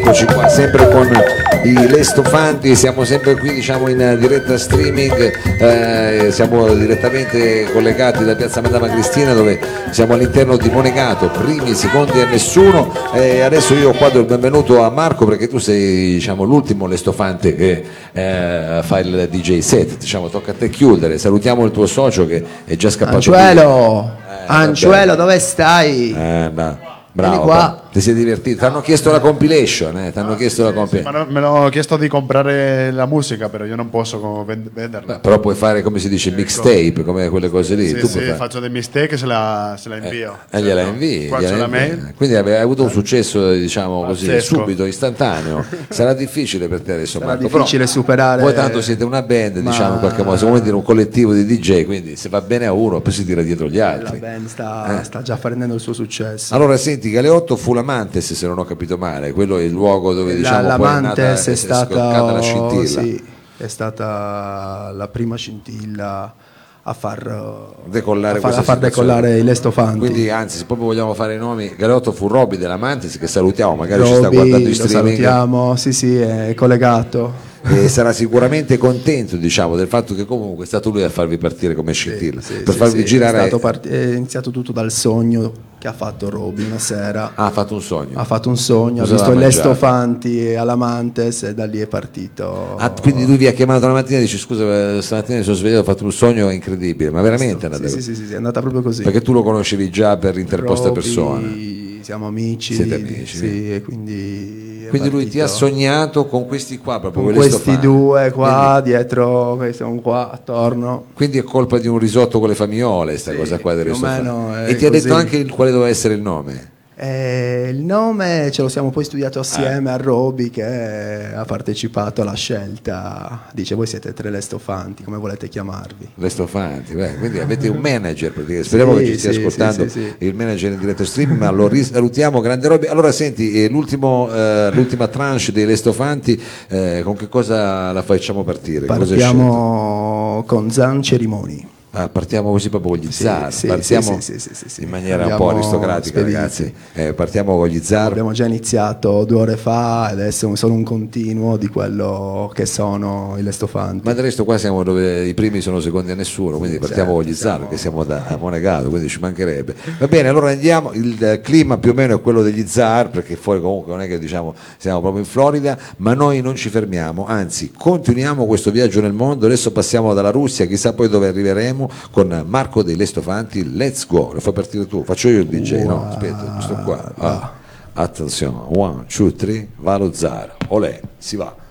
con i Lestofanti, siamo sempre qui diciamo in diretta streaming, eh, siamo direttamente collegati da Piazza Madama Cristina dove siamo all'interno di Monegato, primi, secondi e nessuno e adesso io qua do il benvenuto a Marco perché tu sei diciamo, l'ultimo Lestofante che eh, fa il DJ set, diciamo, tocca a te chiudere, salutiamo il tuo socio che è già scappato Angiuelo, Eh, Angiuelo, vabbè. dove stai? Eh, qua. bravo. Ti sei divertito, ti hanno chiesto la compilation, eh, ti hanno chiesto la compilation. Ma no- me l'hanno chiesto di comprare la musica, però io non posso vend- venderla. Però puoi fare come si dice mixtape, come quelle cose lì. Sì, tu sì, puoi fare- faccio dei mistake e se la, se la invio. E gliela invii. Qua gliela la invii. mail. Quindi hai avuto un successo, diciamo così, Pazzesco. subito, istantaneo. Sarà difficile per te adesso, Sarà Marco. difficile però superare- Voi tanto siete una band, Ma- diciamo in qualche modo, vuoi dire un collettivo di DJ, quindi se va bene a uno, poi si tira dietro gli La altri. band sta, Eh. sta già prendendo il suo successo. Allora, senti, Galeotto fu l'Amantes, se non ho capito male, quello è il luogo dove diciamo la, poi è nata, è la stata, scintilla. sì, è stata la prima scintilla a far Decollare a far, a far decollare i Lestofanti. Quindi, anzi, se proprio vogliamo fare i nomi, Galeotto fu Robby dell'Amantes, che salutiamo, magari ci sta Roby, guardando in lo streaming. salutiamo, sì sì, è collegato. E sarà sicuramente contento diciamo, del fatto che comunque è stato lui a farvi partire come scintilla Sì, per sì, farvi sì, girare È, stato part- è iniziato tutto dal sogno che ha fatto Roby una sera. Ah, ha fatto un sogno Ha fatto un sogno, ha Cosa visto i mangiato? Lestofanti all'Amantes e da lì è partito. Ah, quindi lui vi ha chiamato la mattina e dice scusa eh, stamattina mi sono svegliato ho fatto un sogno incredibile ma veramente è andata sì, sì, sì, sì, è andata proprio così. perché tu lo conoscevi già per interposte Roby, persone Siamo amici, Siete amici, sì, e quindi, quindi lui ti ha partito sognato con questi qua proprio con questi due qua quindi, dietro, questi sono qua attorno. quindi è colpa di un risotto con le famiole sta cosa qua delle più o stofanti. meno è e ti ha detto così. anche il- quale doveva essere il nome Eh, il nome ce lo siamo poi studiato assieme a Roby che ha partecipato alla scelta. Dice voi siete tre lestofanti, come volete chiamarvi? Le stofanti, beh, quindi avete un manager speriamo Sì, che ci stia sì, ascoltando sì, il manager in diretta stream, ma lo risalutiamo, grande robe. Allora senti, eh, eh, l'ultima tranche dei Lestofanti, eh, con che cosa la facciamo partire? Partiamo con Zan Cerimoni. Ah, partiamo così proprio con gli Sì, zar, sì, partiamo sì, in maniera un po' aristocratica spediti. ragazzi, Eh, partiamo con gli zar. Abbiamo già iniziato due ore fa ed adesso è solo un continuo di quello che sono i lestofanti. Ma del resto qua siamo dove i primi sono secondi a nessuno, quindi partiamo Certo, con gli zar, che siamo da Monegato, quindi ci mancherebbe. Va bene, allora andiamo, il eh, clima più o meno è quello degli zar, perché fuori comunque non è che diciamo siamo proprio in Florida, ma noi non ci fermiamo, anzi continuiamo questo viaggio nel mondo, adesso passiamo dalla Russia, chissà poi dove arriveremo, con Marco dei Lestofanti, let's go, lo fai partire tu, faccio io il DJ, no? Aspetta, sto qua. Ah, attenzione, one, two, three, va lo zar, olè, si va.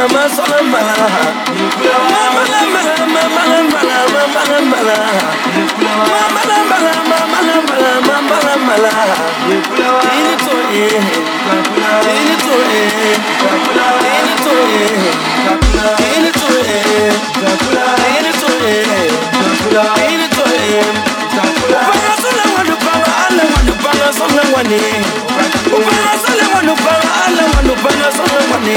Dracula, Dracula, Dracula, Dracula, Dracula, Dracula, sana wane Upana sana wanupana ala wanupana sana wane